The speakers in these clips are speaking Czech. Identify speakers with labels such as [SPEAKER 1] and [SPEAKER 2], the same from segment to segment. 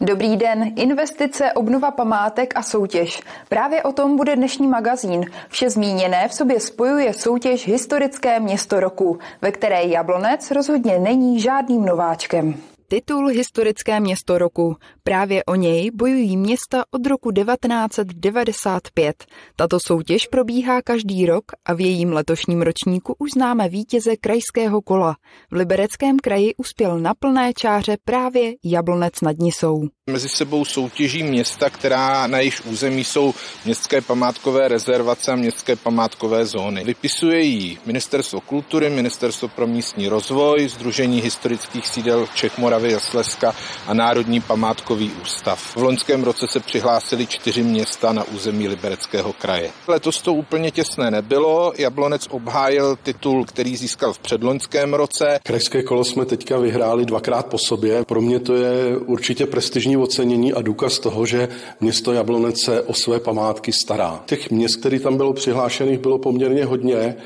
[SPEAKER 1] Dobrý den, investice, obnova památek a soutěž. Právě o tom bude dnešní magazín. Vše zmíněné v sobě spojuje soutěž Historické město roku, ve které Jablonec rozhodně není žádným nováčkem. Titul Historické město roku. Právě o něj bojují města od roku 1995. Tato soutěž probíhá každý rok a v jejím letošním ročníku už známe vítěze krajského kola. V Libereckém kraji uspěl na plné čáře právě Jablonec nad Nisou.
[SPEAKER 2] Mezi sebou soutěží města, která na jejich území jsou městské památkové rezervace a městské památkové zóny. Vypisuje jí Ministerstvo kultury, Ministerstvo pro místní rozvoj, Združení historických sídel Čech, Moravy a Slezska a Národní památkový ústav. V loňském roce se přihlásili čtyři města na území Libereckého kraje. Letos to úplně těsné nebylo. Jablonec obhájil titul, který získal v předloňském roce.
[SPEAKER 3] Krajské kolo jsme teďka vyhráli dvakrát po sobě. Pro mě to je určitě prestižní ocenění a důkaz toho, že město Jablonec se o své památky stará. Těch měst, které tam bylo přihlášených, bylo poměrně hodně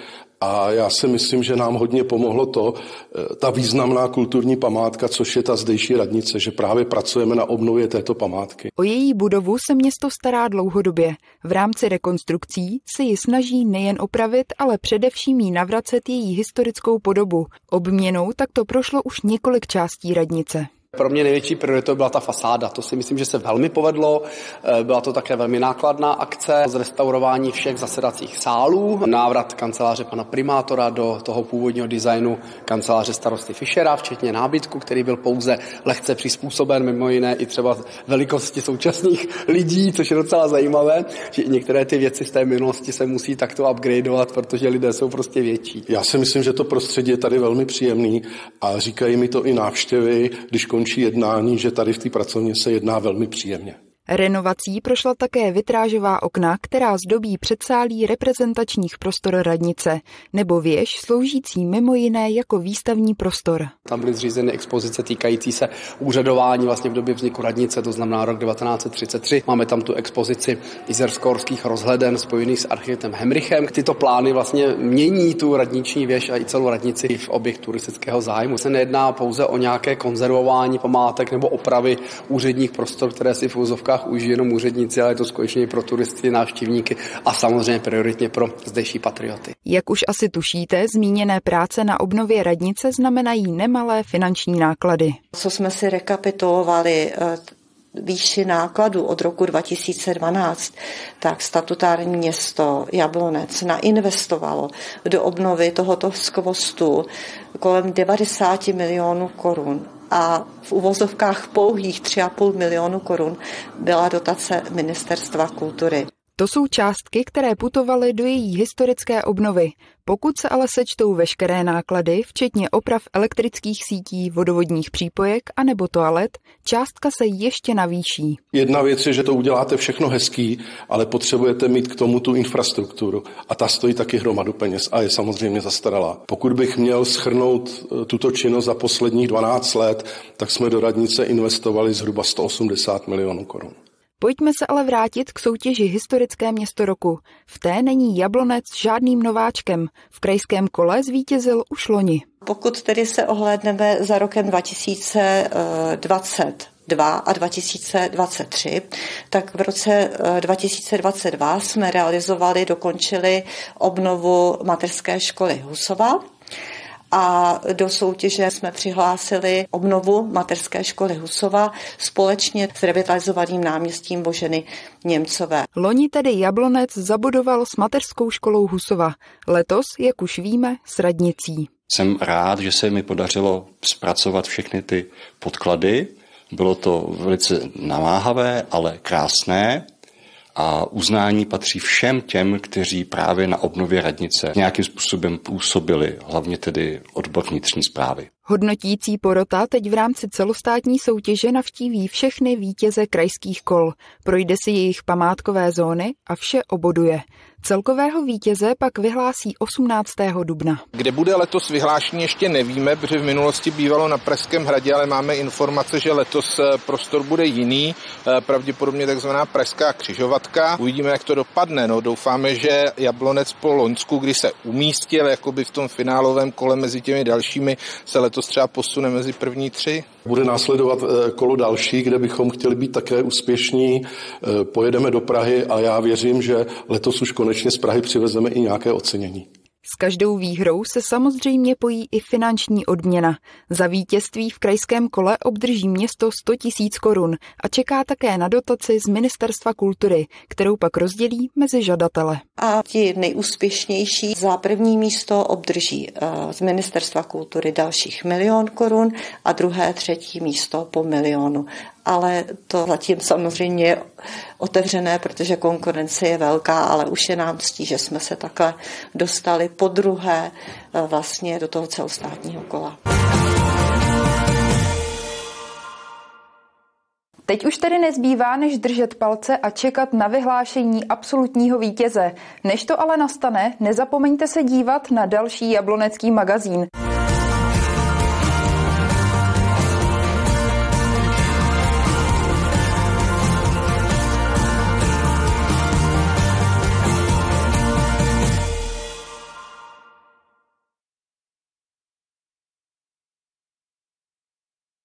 [SPEAKER 3] a já si myslím, že nám hodně pomohlo to, eh, ta významná kulturní památka, což je ta zdejší radnice, že právě pracujeme na obnově této památky.
[SPEAKER 1] O její budovu se město stará dlouhodobě. V rámci rekonstrukcí se ji snaží nejen opravit, ale především jí navracet její historickou podobu. Obměnou takto prošlo už několik částí radnice.
[SPEAKER 4] Pro mě největší prioritou byla ta fasáda. To si myslím, že se velmi povedlo. Eh, byla to také velmi nákladná akce. Zrestaurování všech zasedacích sálů, návrat kanceláře pana primátora do toho původního designu kanceláře starosty Fischera, včetně nábytku, který byl pouze lehce přizpůsoben, mimo jiné i třeba velikosti současných lidí, což je docela zajímavé, že některé ty věci z té minulosti se musí takto upgradeovat, protože lidé jsou prostě větší.
[SPEAKER 3] Já si myslím, že to prostředí je tady velmi příjemný a říkají mi to i návštěvy, když končí jednání, že tady v té pracovně se jedná velmi příjemně.
[SPEAKER 1] Renovací prošla také vitrážová okna, která zdobí předsálí reprezentačních prostor radnice, nebo věž sloužící mimo jiné jako výstavní prostor.
[SPEAKER 4] Tam byly zřízeny expozice týkající se úřadování vlastně v době vzniku radnice, to znamená rok 1933. Máme tam tu expozici izersko-horských rozhleden spojených s architektem Hemrichem. Tyto plány vlastně mění tu radniční věž a i celou radnici v objekt turistického zájmu. Se nejedná pouze o nějaké konzervování památek nebo opravy úředních prostor, které si v úzovkách Čechách už jenom úředníci, ale je to skutečně pro turisty, návštěvníky a samozřejmě prioritně pro zdejší patrioty.
[SPEAKER 1] Jak už asi tušíte, zmíněné práce na obnově radnice znamenají nemalé finanční náklady.
[SPEAKER 5] Co jsme si rekapitulovali, eh, výši nákladu od roku 2012, tak statutární město Jablonec nainvestovalo do obnovy tohoto skvostu kolem 90 milionů korun a v uvozovkách pouhých 3,5 milionu korun byla dotace Ministerstva kultury.
[SPEAKER 1] To jsou částky, které putovaly do její historické obnovy. Pokud se ale sečtou veškeré náklady, včetně oprav elektrických sítí, vodovodních přípojek a nebo toalet, částka se ještě navýší.
[SPEAKER 3] Jedna věc je, že to uděláte všechno hezký, ale potřebujete mít k tomu tu infrastrukturu. A ta stojí taky hromadu peněz a je samozřejmě zastaralá. Pokud bych měl schrnout eh, tuto činnost za posledních 12 let, tak jsme do radnice investovali zhruba 180 milionů korun.
[SPEAKER 1] Pojďme se ale vrátit k soutěži Historické město roku. V té není Jablonec žádným nováčkem. V krajském kole zvítězil už loni.
[SPEAKER 5] Pokud tedy se ohlédneme za rokem 2020, 2 a 2023, tak v roce 2022 eh, jsme realizovali, dokončili obnovu mateřské školy Husova a do soutěže jsme přihlásili obnovu mateřské školy Husova společně s revitalizovaným náměstím Boženy Němcové.
[SPEAKER 1] Loni tedy Jablonec zabudoval s mateřskou školou Husova, letos, jak už víme, s radnicí.
[SPEAKER 6] Jsem rád, že se mi podařilo zpracovat všechny ty podklady. Bylo to velice namáhavé, ale krásné a uznání patří všem těm, kteří právě na obnově radnice nějakým způsobem působili, hlavně tedy odbor vnitřní zprávy.
[SPEAKER 1] Hodnotící porota teď v rámci celostátní soutěže navštíví všechny vítěze krajských kol, projde si jejich památkové zóny a vše oboduje. Celkového vítěze pak vyhlásí 18. dubna.
[SPEAKER 2] Kde bude letos vyhlášení, ještě nevíme, protože v minulosti bývalo na Pražském hradě, ale máme informace, že letos eh, prostor bude jiný, eh, pravděpodobně takzvaná Pražská křižovatka. Uvidíme, jak to dopadne. No, doufáme, že Jablonec po Loňsku, kdy se umístil jakoby v tom finálovém kole mezi těmi dalšími, se letos letos třeba posune mezi první tři.
[SPEAKER 3] Bude následovat eh, kolo další, kde bychom chtěli být také úspěšní. Eh, pojedeme do Prahy a já věřím, že letos už konečně z Prahy přivezeme i nějaké ocenění.
[SPEAKER 1] S každou výhrou se samozřejmě pojí i finanční odměna. Za vítězství v krajském kole obdrží město 100 tisíc korun a čeká také na dotaci z Ministerstva kultury, kterou pak rozdělí mezi žadatele.
[SPEAKER 5] A ti nejúspěšnější za první místo obdrží eh, z Ministerstva kultury dalších milion korun a druhé, třetí místo po milionu ale to zatím samozřejmě je otevřené, protože konkurence je velká, ale už je nám ctí, že jsme se takhle dostali po druhé eh, vlastně do toho celostátního kola.
[SPEAKER 1] Teď už tedy nezbývá, než držet palce a čekat na vyhlášení absolutního vítěze. Než to ale nastane, nezapomeňte se dívat na další jablonecký magazín.